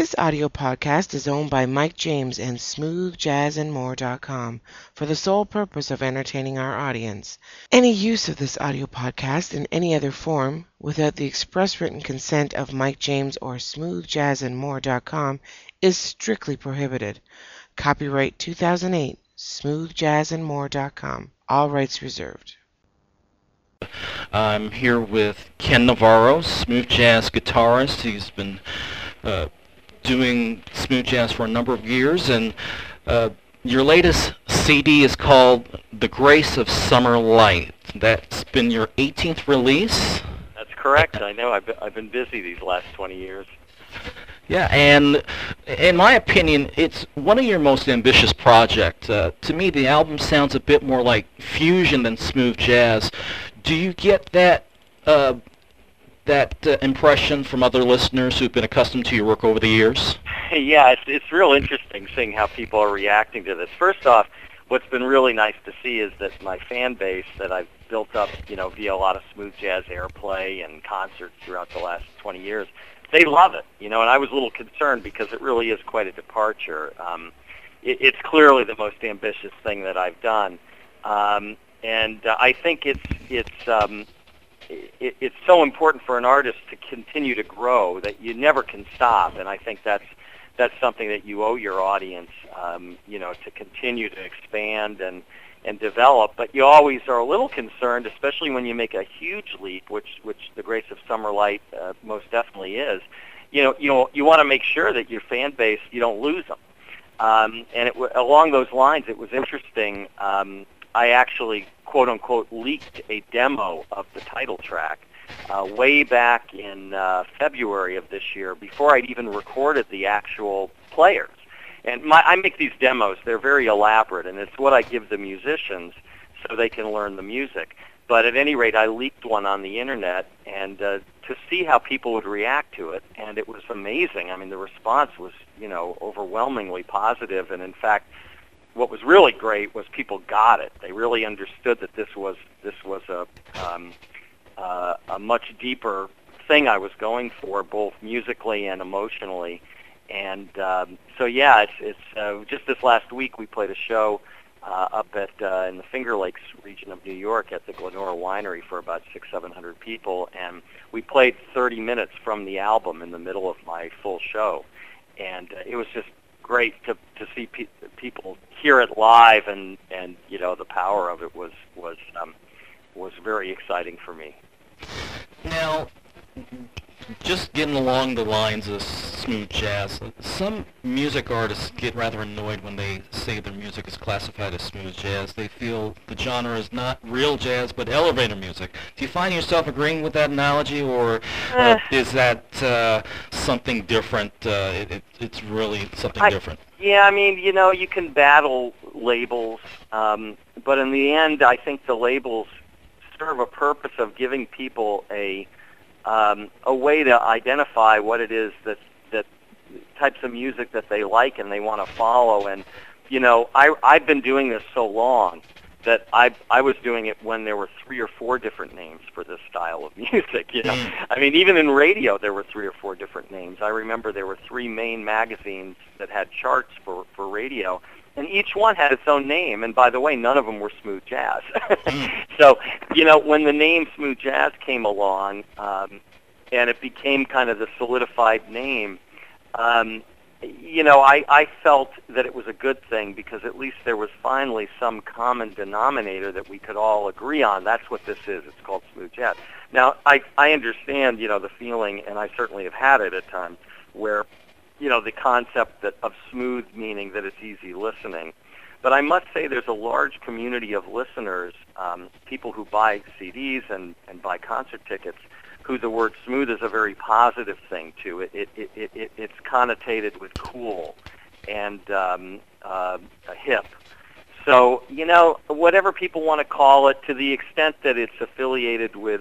This audio podcast is owned by Mike James and SmoothJazzandMore.com for the sole purpose of entertaining our audience. Any use of this audio podcast in any other form without the express written consent of Mike James or SmoothJazzandMore.com is strictly prohibited. Copyright 2008, SmoothJazzandMore.com. All rights reserved. I'm here with Ken Navarro, smooth jazz guitarist. He's been uh, doing smooth jazz for a number of years, and uh, your latest CD is called The Grace of Summer Light. That's been your 18th release. That's correct. I know. I've been, I've been busy these last 20 years. Yeah, and in my opinion, it's one of your most ambitious projects. Uh, to me, the album sounds a bit more like fusion than smooth jazz. Do you get that uh, that uh, impression from other listeners who've been accustomed to your work over the years? Yeah, it's it's real interesting seeing how people are reacting to this. First off, what's been really nice to see is that my fan base that I've built up, you know, via a lot of smooth jazz airplay and concerts throughout the last 20 years, they love it, you know. And I was a little concerned because it really is quite a departure. Um, it, it's clearly the most ambitious thing that I've done, um, and uh, I think it's it's um, it, it's so important for an artist to continue to grow that you never can stop. And I think that's that's something that you owe your audience, um, you know, to continue to expand and and develop. But you always are a little concerned, especially when you make a huge leap, which which the Grace of Summer Light uh, most definitely is. You know, you know, you want to make sure that your fan base you don't lose them. Um, and it, along those lines, it was interesting. Um, I actually quote unquote leaked a demo of the title track uh, way back in uh, February of this year before I'd even recorded the actual players. And my, I make these demos; they're very elaborate, and it's what I give the musicians so they can learn the music. But at any rate, I leaked one on the internet, and uh, to see how people would react to it, and it was amazing. I mean, the response was, you know, overwhelmingly positive, and in fact, what was really great was people got it. They really understood that this was this was a um, uh, a much deeper thing I was going for, both musically and emotionally. And um, so, yeah, it's, it's uh, just this last week we played a show uh, up at uh, in the Finger Lakes region of New York at the Glenora Winery for about six, seven hundred people, and we played 30 minutes from the album in the middle of my full show, and uh, it was just great to to see pe- people hear it live, and and you know the power of it was was um, was very exciting for me. Now, just getting along the lines of smooth jazz, some music artists get rather annoyed when they say their music is classified as smooth jazz. They feel the genre is not real jazz, but elevator music. Do you find yourself agreeing with that analogy, or uh, is that uh, something different? Uh, it, it, it's really something I, different. Yeah, I mean, you know, you can battle labels, um, but in the end, I think the labels serve a purpose of giving people a um, a way to identify what it is that that types of music that they like and they want to follow. And you know, I I've been doing this so long that I I was doing it when there were three or four different names for this style of music. You know, Mm. I mean, even in radio there were three or four different names. I remember there were three main magazines that had charts for for radio, and each one had its own name. And by the way, none of them were smooth jazz. so, you know, when the name smooth jazz came along, um, and it became kind of the solidified name, um, you know, I, I felt that it was a good thing because at least there was finally some common denominator that we could all agree on. That's what this is. It's called smooth jazz. Now, I, I understand, you know, the feeling, and I certainly have had it at times, where, you know, the concept that of smooth meaning that it's easy listening. But I must say there's a large community of listeners, um, people who buy CDs and, and buy concert tickets, who the word smooth is a very positive thing to. It, it, it, it, it, it's connotated with cool and um, uh, hip. So, you know, whatever people want to call it, to the extent that it's affiliated with,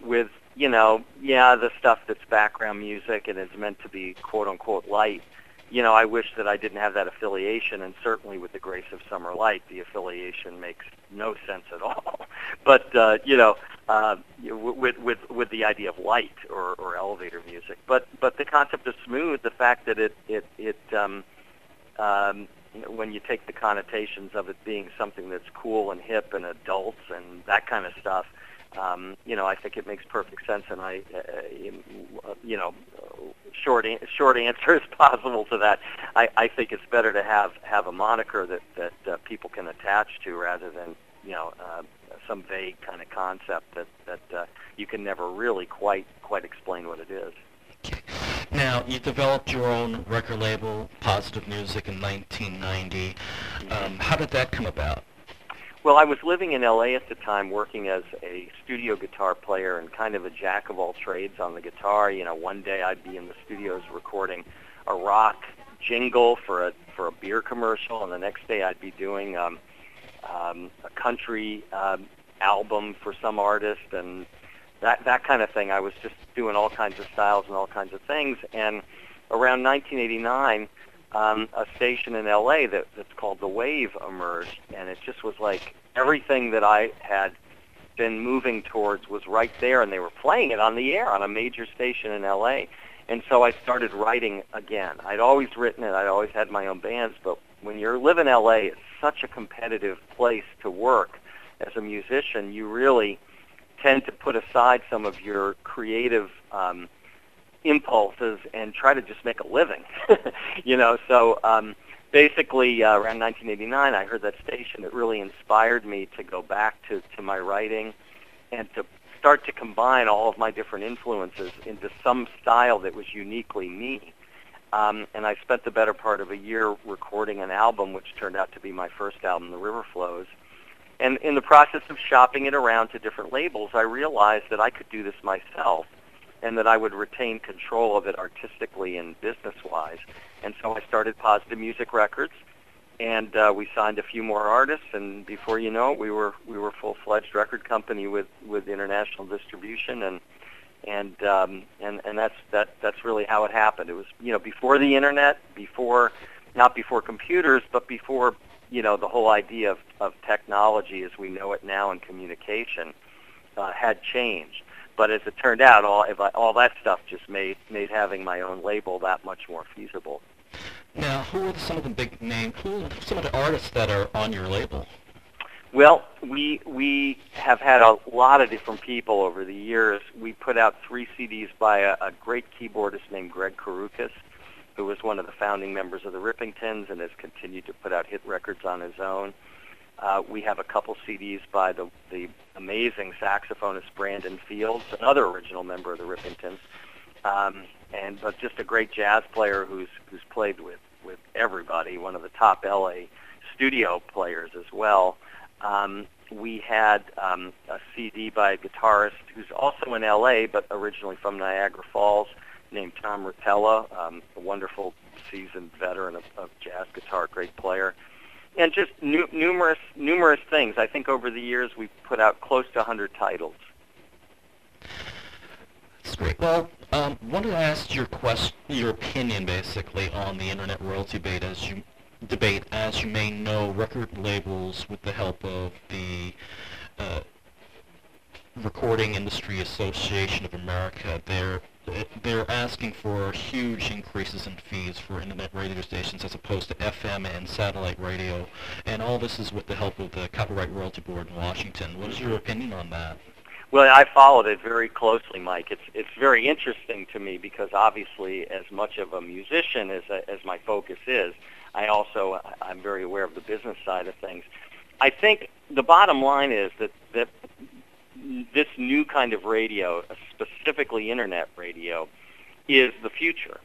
with you know, yeah, the stuff that's background music and is meant to be quote unquote light, you know, I wish that I didn't have that affiliation, and certainly with the Grace of Summer Light, the affiliation makes no sense at all. but uh, you know, uh, with with with the idea of light or, or elevator music, but but the concept of smooth, the fact that it it it um, um, when you take the connotations of it being something that's cool and hip and adults and that kind of stuff, um, you know, I think it makes perfect sense. And I, uh, you know, short short answer is possible to that. I, I think it's better to have have a moniker that that uh, people can attach to rather than you know uh, some vague kind of concept that that uh, you can never really quite quite explain what it is. Now, you developed your own record label, Positive Music, in 1990. Um, how did that come about? Well, I was living in LA at the time, working as a studio guitar player and kind of a jack of all trades on the guitar. You know, one day I'd be in the studios recording a rock jingle for a for a beer commercial, and the next day I'd be doing um, um, a country um, album for some artist, and that that kind of thing. I was just doing all kinds of styles and all kinds of things, and around 1989 um, a station in LA that, that's called The Wave emerged, and it just was like everything that I had been moving towards was right there, and they were playing it on the air on a major station in LA. And so I started writing again. I'd always written it. I'd always had my own bands, but when you live in LA, it's such a competitive place to work as a musician. You really tend to put aside some of your creative um, impulses and try to just make a living. you know, so um, basically uh, around 1989, I heard that station. It really inspired me to go back to, to my writing and to start to combine all of my different influences into some style that was uniquely me. Um, and I spent the better part of a year recording an album, which turned out to be my first album, The River Flows. And in the process of shopping it around to different labels, I realized that I could do this myself and that I would retain control of it artistically and business-wise. And so I started Positive Music Records, and uh, we signed a few more artists. And before you know it, we were we were full-fledged record company with with international distribution, and and um, and and that's that that's really how it happened. It was you know before the internet, before not before computers, but before you know the whole idea of of technology as we know it now in communication uh, had changed. But as it turned out, all I, all that stuff just made made having my own label that much more feasible. Now, who are some of the big names? Who are some of the artists that are on your label? Well, we we have had a lot of different people over the years. We put out three CDs by a, a great keyboardist named Greg Karukas, who was one of the founding members of the Rippingtons and has continued to put out hit records on his own. Uh, we have a couple CDs by the, the amazing saxophonist Brandon Fields, another original member of the Rippingtons, um, and but just a great jazz player who's who's played with with everybody, one of the top LA studio players as well. Um, we had um, a CD by a guitarist who's also in LA but originally from Niagara Falls, named Tom Rotella, um, a wonderful seasoned veteran of, of jazz guitar, great player and just nu- numerous numerous things. I think over the years we've put out close to 100 titles. Great. Well, um, wanted to ask your quest, your opinion basically on the internet royalty debate. As you debate, as you may know, record labels, with the help of the uh, Recording Industry Association of America, they're they're asking for huge increases in fees for internet radio stations as opposed to FM and satellite radio. And all this is with the help of the Copyright Royalty Board in Washington. What is your opinion on that? Well, I followed it very closely, Mike. It's it's very interesting to me because obviously, as much of a musician as as my focus is, I also I'm very aware of the business side of things. I think the bottom line is that that this new kind of radio, specifically internet radio, is the future.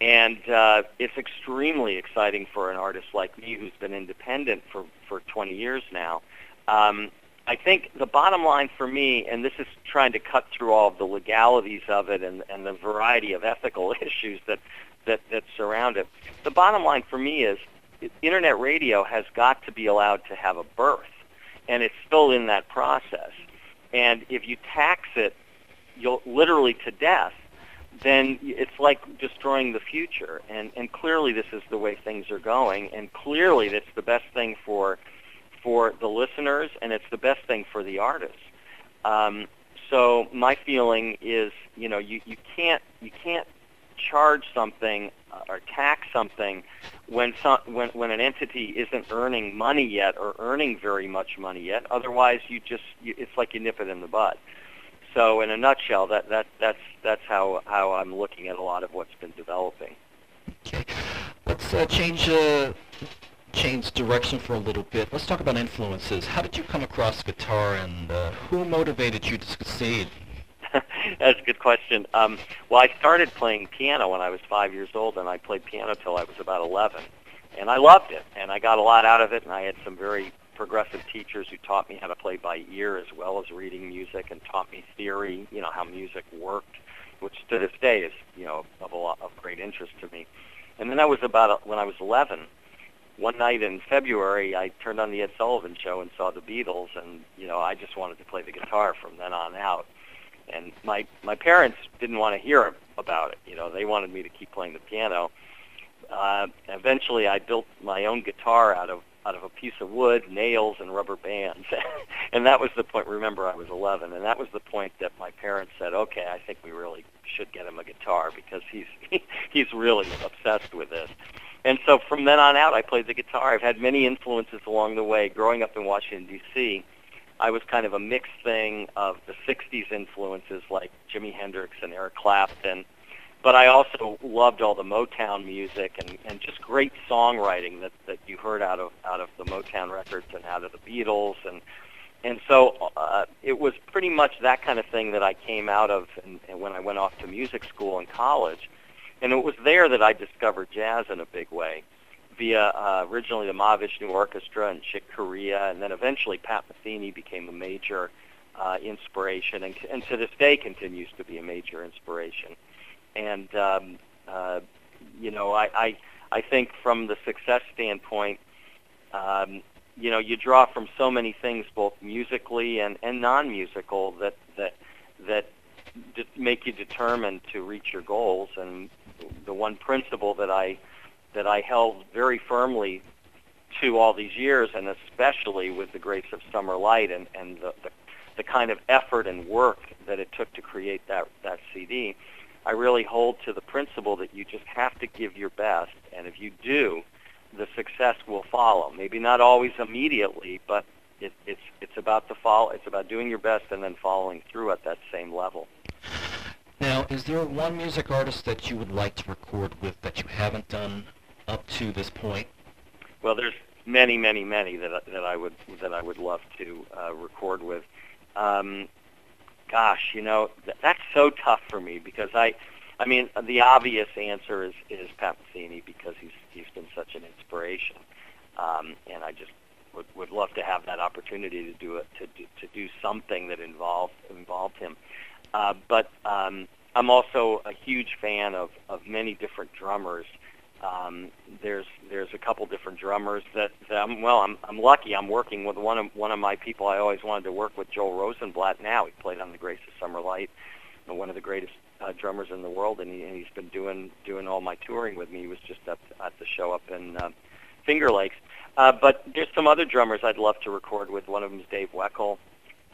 And uh, it's extremely exciting for an artist like me who's been independent for, for 20 years now. Um, I think the bottom line for me, and this is trying to cut through all of the legalities of it and, and the variety of ethical issues that, that, that surround it, the bottom line for me is internet radio has got to be allowed to have a birth, and it's still in that process. And if you tax it, you'll literally to death, then it's like destroying the future. And and clearly this is the way things are going, and clearly that's the best thing for for the listeners, and it's the best thing for the artists. Um, so my feeling is, you know, you, you can't you can't charge something uh, or tax something when some when when an entity isn't earning money yet or earning very much money yet. Otherwise, you just you, it's like you nip it in the bud. So in a nutshell, that that that's that's how how I'm looking at a lot of what's been developing. Okay, let's uh, change uh, change direction for a little bit. Let's talk about influences. How did you come across guitar, and uh, who motivated you to succeed? That's a good question. Um, well, I started playing piano when I was five years old, and I played piano till I was about 11. And I loved it, and I got a lot out of it, and I had some very progressive teachers who taught me how to play by ear as well as reading music and taught me theory, you know, how music worked, which to this day is, you know, of a lot of great interest to me. And then I was about, when I was 11, one night in February, I turned on the Ed Sullivan Show and saw the Beatles, and you know, I just wanted to play the guitar from then on out. And my my parents didn't want to hear about it. You know, they wanted me to keep playing the piano. Uh, eventually, I built my own guitar out of out of a piece of wood, nails, and rubber bands. and that was the point. Remember, I was 11, and that was the point that my parents said, "Okay, I think we really should get him a guitar because he's he's really obsessed with this." And so from then on out, I played the guitar. I've had many influences along the way. Growing up in Washington, D.C., I was kind of a mixed thing of the 60s influences like Jimi Hendrix and Eric Clapton, but I also loved all the Motown music and, and just great songwriting that, that you heard out of out of the Motown records and out of the Beatles and and so uh, it was pretty much that kind of thing that I came out of and, and when I went off to music school and college. And it was there that I discovered jazz in a big way via uh, originally the Mahavishnu Orchestra and Chick Corea, and then eventually Pat Metheny became a major uh, inspiration, and, and to this day continues to be a major inspiration. And um, uh, you know, I, I I think from the success standpoint, um, you know, you draw from so many things, both musically and, and non-musical, that that that make you determined to reach your goals. And the one principle that I that I held very firmly to all these years, and especially with the grace of Summer Light and, and the, the, the kind of effort and work that it took to create that, that CD, I really hold to the principle that you just have to give your best, and if you do, the success will follow. Maybe not always immediately, but it, it's it's about the follow. It's about doing your best and then following through at that same level. Now, is there one music artist that you would like to record with that you haven't done up to this point? Well, there's many, many, many that that I would that I would love to uh, record with. Um, gosh, you know th- that's so tough for me because I, I mean, the obvious answer is is Pat Metheny because he's he's been such an inspiration, um, and I just would would love to have that opportunity to do it to do, to do something that involved involved him. Uh, but um, I'm also a huge fan of, of many different drummers. Um, there's there's a couple different drummers that, that I'm well I'm I'm lucky. I'm working with one of one of my people I always wanted to work with Joel Rosenblatt. Now he played on the Grace of Summer Light one of the greatest uh, drummers in the world and, he, and he's been doing doing all my touring with me. He was just up at the show up in uh, Finger Lakes. Uh, but there's some other drummers I'd love to record with. One of them is Dave Weckl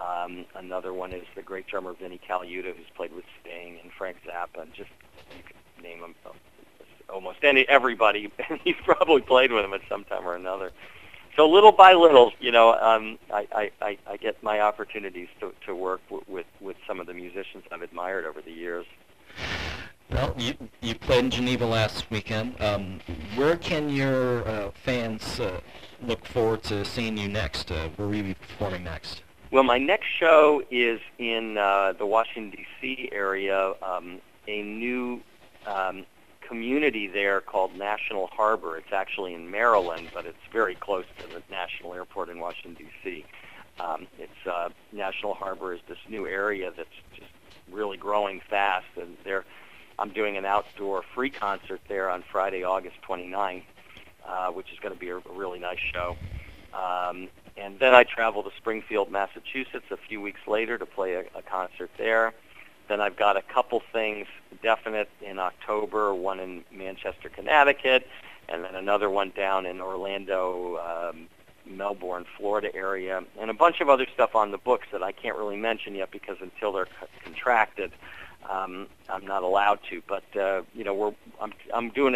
um, another one is the great drummer Vinnie Colaiuta, who's played with Sting and Frank Zappa. And just you could name him almost any everybody. He's probably played with him at some time or another. So little by little, you know, um, I, I, I get my opportunities to, to work w- with with some of the musicians I've admired over the years. Well, you you played in Geneva last weekend. Um, where can your uh, fans uh, look forward to seeing you next? Uh, where will you be performing next? Well, my next show is in uh, the Washington D.C. area. Um, a new um, community there called National Harbor. It's actually in Maryland, but it's very close to the National Airport in Washington D.C. Um, it's uh, National Harbor is this new area that's just really growing fast, and there, I'm doing an outdoor free concert there on Friday, August 29th, uh, which is going to be a, a really nice show. Um, and then I travel to Springfield, Massachusetts a few weeks later to play a, a concert there. Then I've got a couple things definite in October, one in Manchester, Connecticut, and then another one down in Orlando, um, Melbourne, Florida area, and a bunch of other stuff on the books that I can't really mention yet because until they're co- contracted, um, I'm not allowed to. But uh, you know, we're I'm I'm doing